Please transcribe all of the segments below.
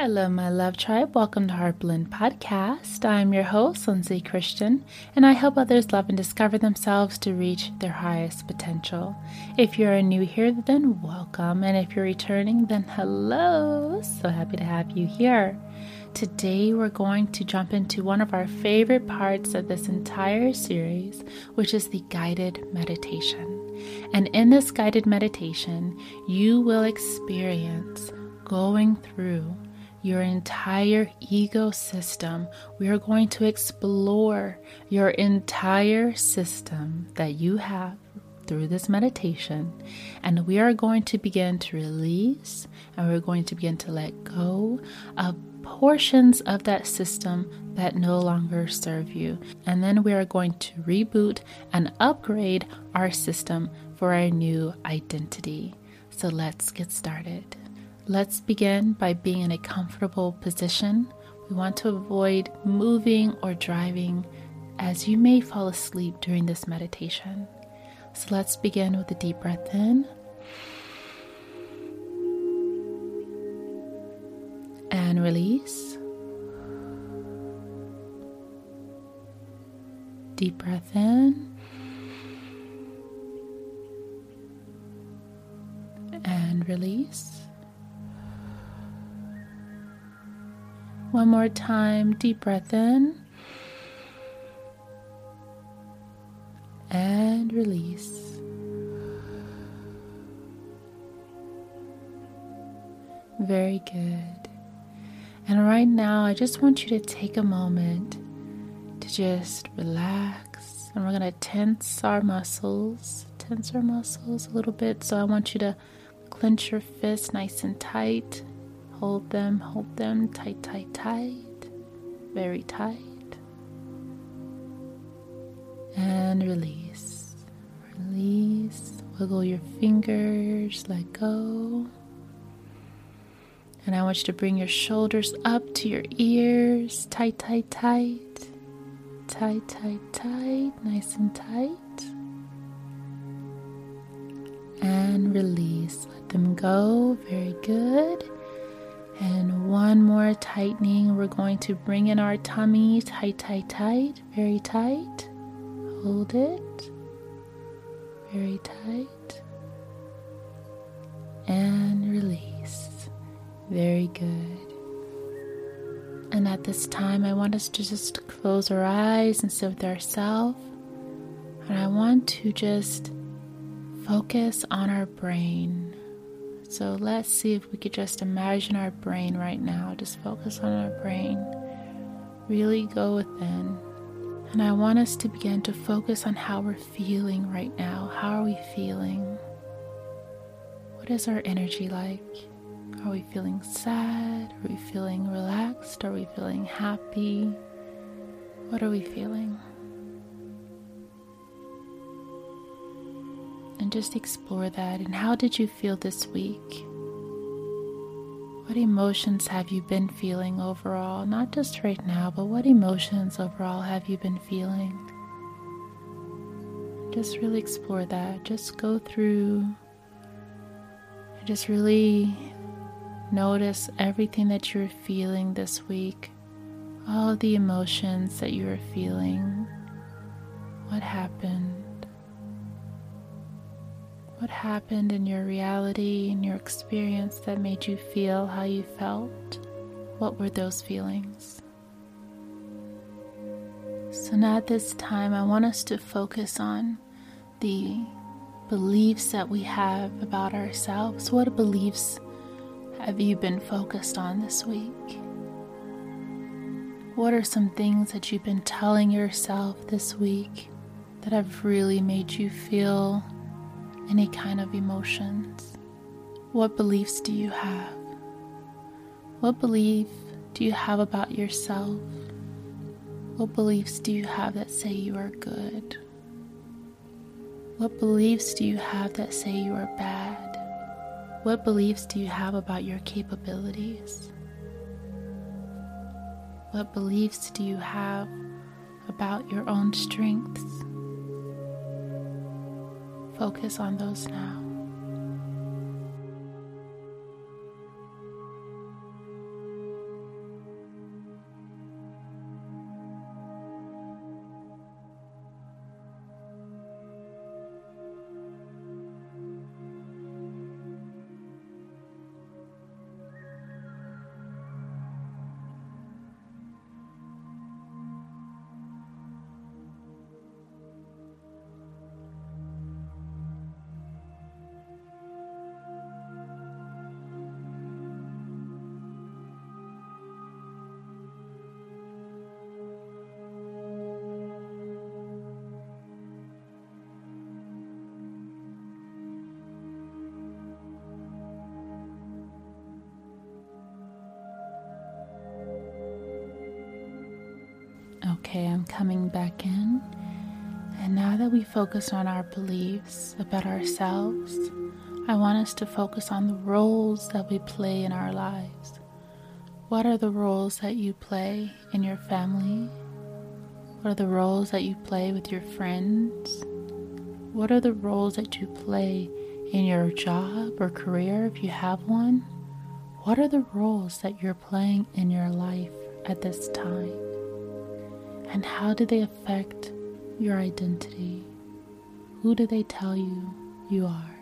Hello, my love tribe. Welcome to Heartblend Podcast. I'm your host, Lindsay Christian, and I help others love and discover themselves to reach their highest potential. If you're new here, then welcome, and if you're returning, then hello. So happy to have you here. Today, we're going to jump into one of our favorite parts of this entire series, which is the guided meditation. And in this guided meditation, you will experience going through your entire ecosystem. We are going to explore your entire system that you have through this meditation. And we are going to begin to release and we're going to begin to let go of portions of that system that no longer serve you. And then we are going to reboot and upgrade our system for our new identity. So let's get started. Let's begin by being in a comfortable position. We want to avoid moving or driving as you may fall asleep during this meditation. So let's begin with a deep breath in. And release. Deep breath in. And release. One more time, deep breath in. And release. Very good. And right now, I just want you to take a moment to just relax. And we're going to tense our muscles, tense our muscles a little bit. So I want you to clench your fist nice and tight. Hold them, hold them tight, tight, tight, very tight. And release. Release. Wiggle your fingers, let go. And I want you to bring your shoulders up to your ears. Tight, tight, tight. Tight, tight, tight. Nice and tight. And release. Let them go. Very good. And one more tightening. We're going to bring in our tummy tight, tight, tight, very tight. Hold it. Very tight. And release. Very good. And at this time, I want us to just close our eyes and sit with ourselves. And I want to just focus on our brain. So let's see if we could just imagine our brain right now. Just focus on our brain. Really go within. And I want us to begin to focus on how we're feeling right now. How are we feeling? What is our energy like? Are we feeling sad? Are we feeling relaxed? Are we feeling happy? What are we feeling? And just explore that. And how did you feel this week? What emotions have you been feeling overall? Not just right now, but what emotions overall have you been feeling? Just really explore that. Just go through and just really notice everything that you're feeling this week, all the emotions that you are feeling. What happened? What happened in your reality, in your experience that made you feel how you felt? What were those feelings? So, now at this time, I want us to focus on the beliefs that we have about ourselves. What beliefs have you been focused on this week? What are some things that you've been telling yourself this week that have really made you feel any kind of emotions? What beliefs do you have? What belief do you have about yourself? What beliefs do you have that say you are good? What beliefs do you have that say you are bad? What beliefs do you have about your capabilities? What beliefs do you have about your own strengths? Focus on those now. Okay, I'm coming back in. And now that we focus on our beliefs about ourselves, I want us to focus on the roles that we play in our lives. What are the roles that you play in your family? What are the roles that you play with your friends? What are the roles that you play in your job or career if you have one? What are the roles that you're playing in your life at this time? And how do they affect your identity? Who do they tell you you are?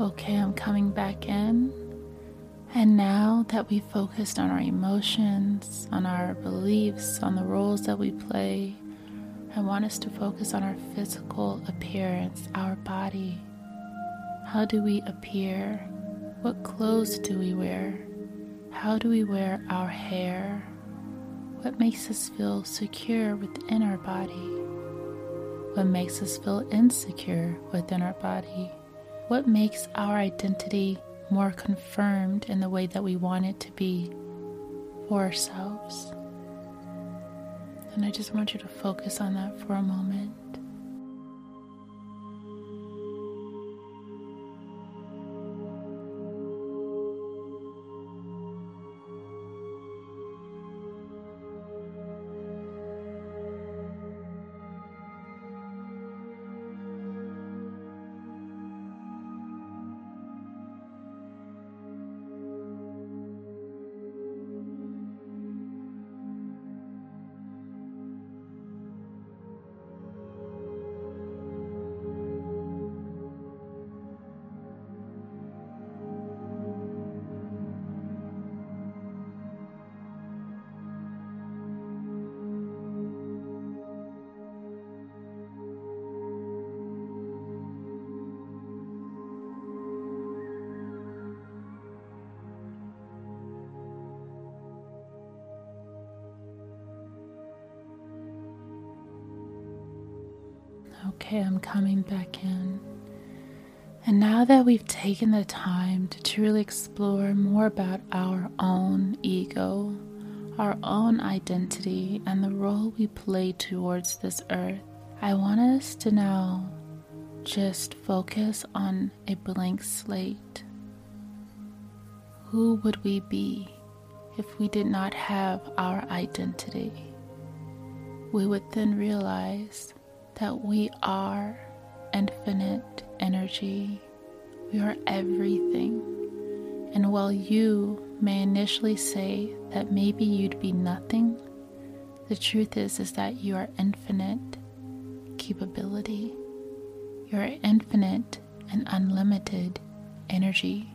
Okay, I'm coming back in. And now that we focused on our emotions, on our beliefs, on the roles that we play, I want us to focus on our physical appearance, our body. How do we appear? What clothes do we wear? How do we wear our hair? What makes us feel secure within our body? What makes us feel insecure within our body? What makes our identity more confirmed in the way that we want it to be for ourselves? And I just want you to focus on that for a moment. Okay, I'm coming back in. And now that we've taken the time to truly explore more about our own ego, our own identity and the role we play towards this earth, I want us to now just focus on a blank slate. Who would we be if we did not have our identity? We would then realize that we are infinite energy. We are everything. And while you may initially say that maybe you'd be nothing, the truth is is that you are infinite capability. You are infinite and unlimited energy.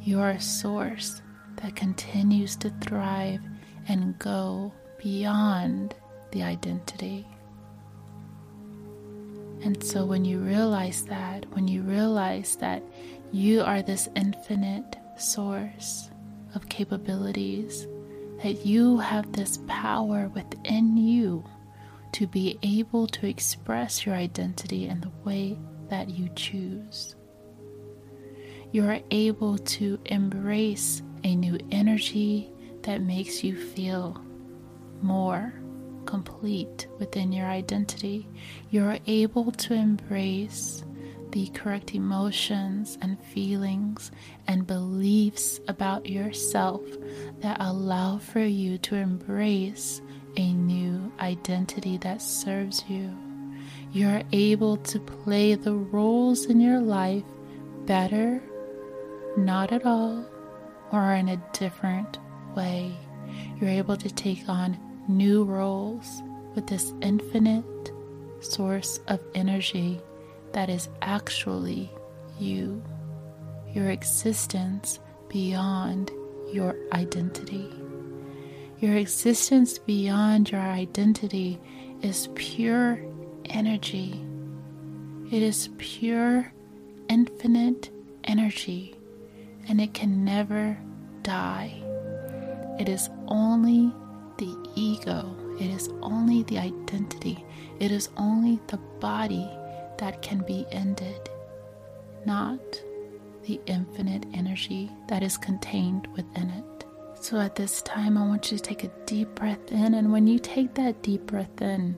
You are a source that continues to thrive and go beyond the identity. And so, when you realize that, when you realize that you are this infinite source of capabilities, that you have this power within you to be able to express your identity in the way that you choose. You are able to embrace a new energy that makes you feel more complete within your identity. You're able to embrace the correct emotions and feelings and beliefs about yourself that allow for you to embrace a new identity that serves you. You're able to play the roles in your life better, not at all, or in a different way. You're able to take on new roles with this infinite source of energy that is actually you, your existence beyond your identity. Your existence beyond your identity is pure energy. It is pure, infinite energy, and it can never die. It is only identity, it is only the body that can be ended, not the infinite energy that is contained within it. So at this time, I want you to take a deep breath in, and when you take that deep breath in,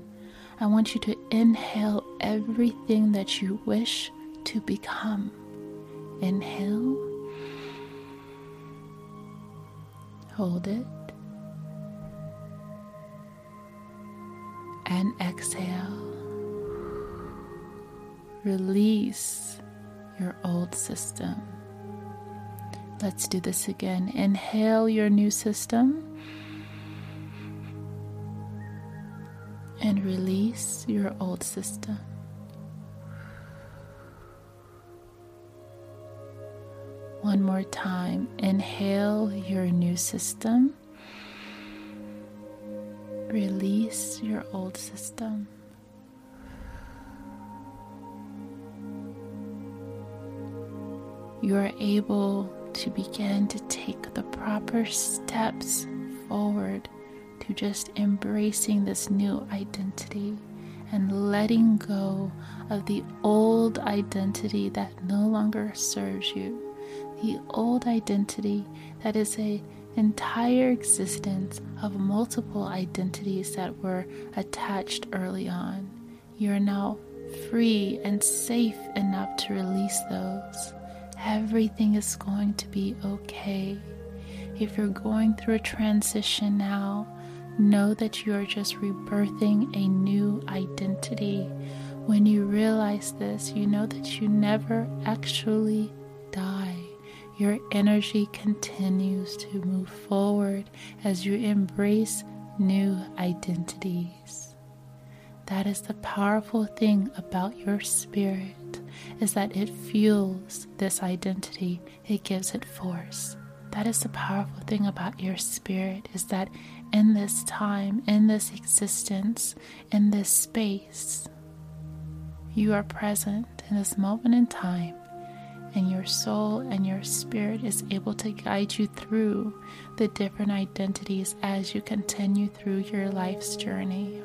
I want you to inhale everything that you wish to become. Inhale, hold it, and exhale. Release your old system. Let's do this again. Inhale your new system and release your old system. One more time. Inhale your new system. Release your old system. You are able to begin to take the proper steps forward to just embracing this new identity and letting go of the old identity that no longer serves you. The old identity that is a entire existence of multiple identities that were attached early on. You are now free and safe enough to release those. Everything is going to be okay. If you're going through a transition now, know that you are just rebirthing a new identity. When you realize this, you know that you never actually die. Your energy continues to move forward as you embrace new identities. That is the powerful thing about your spirit is that it fuels this identity, it gives it force. That is the powerful thing about your spirit is that in this time, in this existence, in this space, you are present in this moment in time, and your soul and your spirit is able to guide you through the different identities as you continue through your life's journey.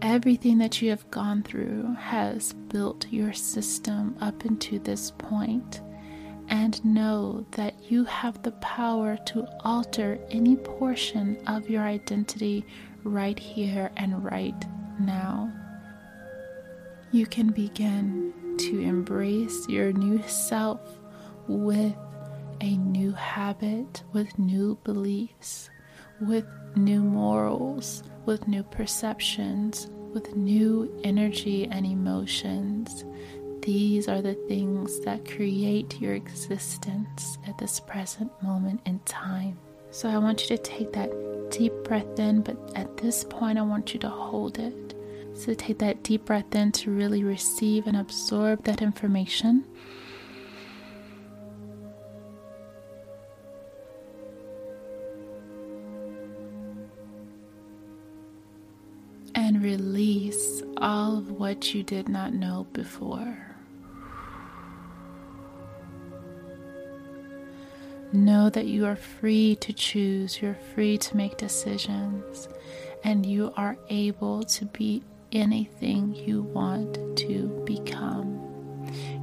Everything that you have gone through has built your system up into this point, and know that you have the power to alter any portion of your identity right here and right now. You can begin to embrace your new self with a new habit, with new beliefs, with new morals, with new perceptions, with new energy and emotions. These are the things that create your existence at this present moment in time. So I want you to take that deep breath in, but at this point, I want you to hold it. So take that deep breath in to really receive and absorb that information. And release all of what you did not know before. Know that you are free to choose, you're free to make decisions, and you are able to be anything you want to become.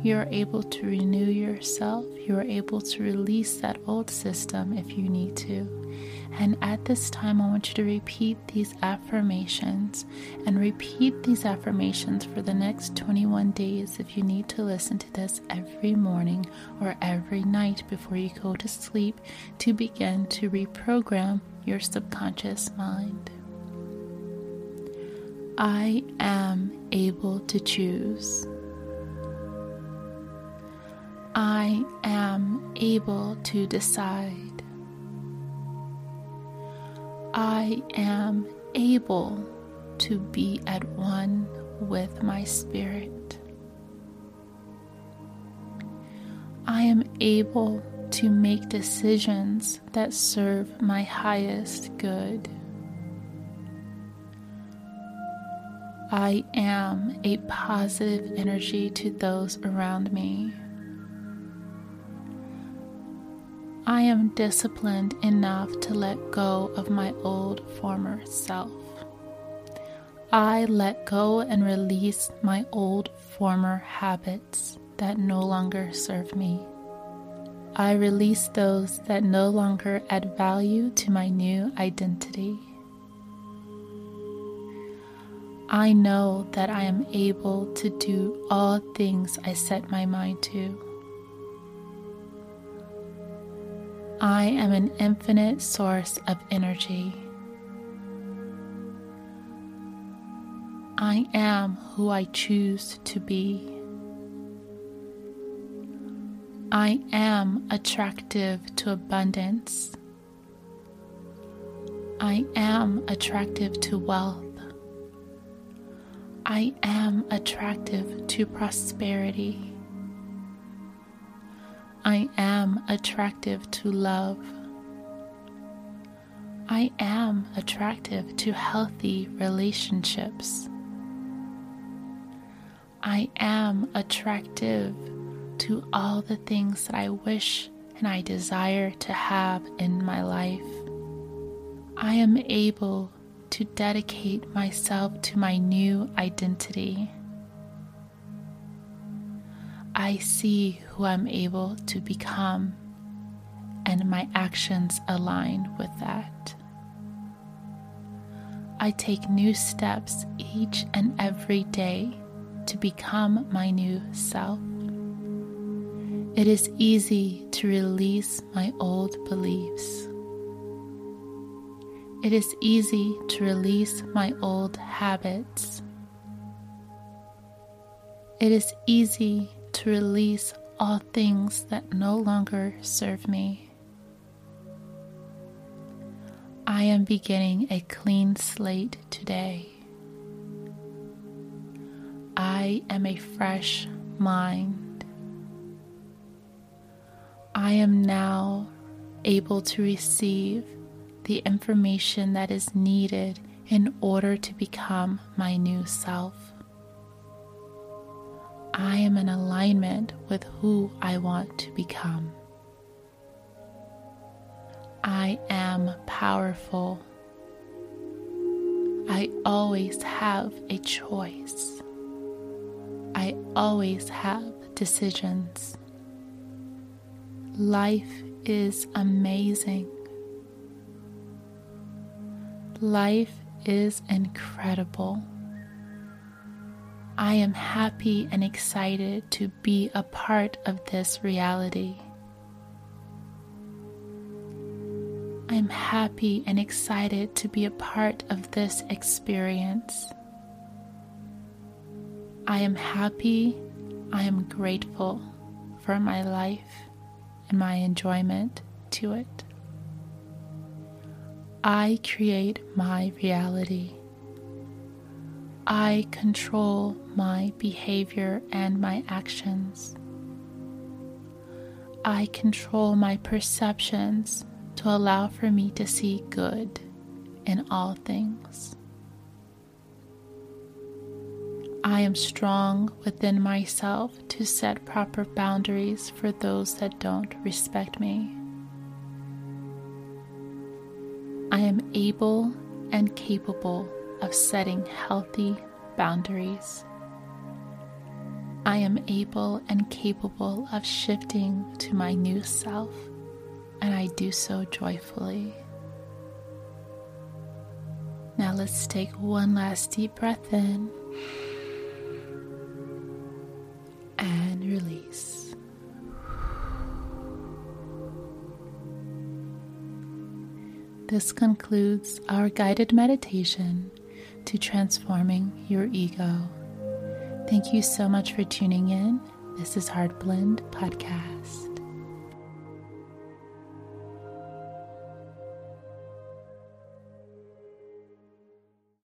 You are able to renew yourself, you are able to release that old system if you need to. And at this time, I want you to repeat these affirmations and repeat these affirmations for the next 21 days if you need to listen to this every morning or every night before you go to sleep to begin to reprogram your subconscious mind. I am able to choose. I am able to decide. I am able to be at one with my spirit. I am able to make decisions that serve my highest good. I am a positive energy to those around me. I am disciplined enough to let go of my old former self. I let go and release my old former habits that no longer serve me. I release those that no longer add value to my new identity. I know that I am able to do all things I set my mind to. I am an infinite source of energy. I am who I choose to be. I am attractive to abundance. I am attractive to wealth. I am attractive to prosperity. I am attractive to love. I am attractive to healthy relationships. I am attractive to all the things that I wish and I desire to have in my life. I am able to dedicate myself to my new identity. I see who I'm able to become, and my actions align with that. I take new steps each and every day to become my new self. It is easy to release my old beliefs. It is easy to release my old habits. It is easy to release all things that no longer serve me. I am beginning a clean slate today. I am a fresh mind. I am now able to receive the information that is needed in order to become my new self. I am in alignment with who I want to become. I am powerful. I always have a choice. I always have decisions. Life is amazing. Life is incredible. I am happy and excited to be a part of this reality. I am happy and excited to be a part of this experience. I am happy, I am grateful for my life and my enjoyment to it. I create my reality. I control my behavior and my actions. I control my perceptions to allow for me to see good in all things. I am strong within myself to set proper boundaries for those that don't respect me. Able and capable of setting healthy boundaries. I am able and capable of shifting to my new self, and I do so joyfully. Now let's take one last deep breath in and release. This concludes our guided meditation to transforming your ego. Thank you so much for tuning in. This is Heart Blend Podcast.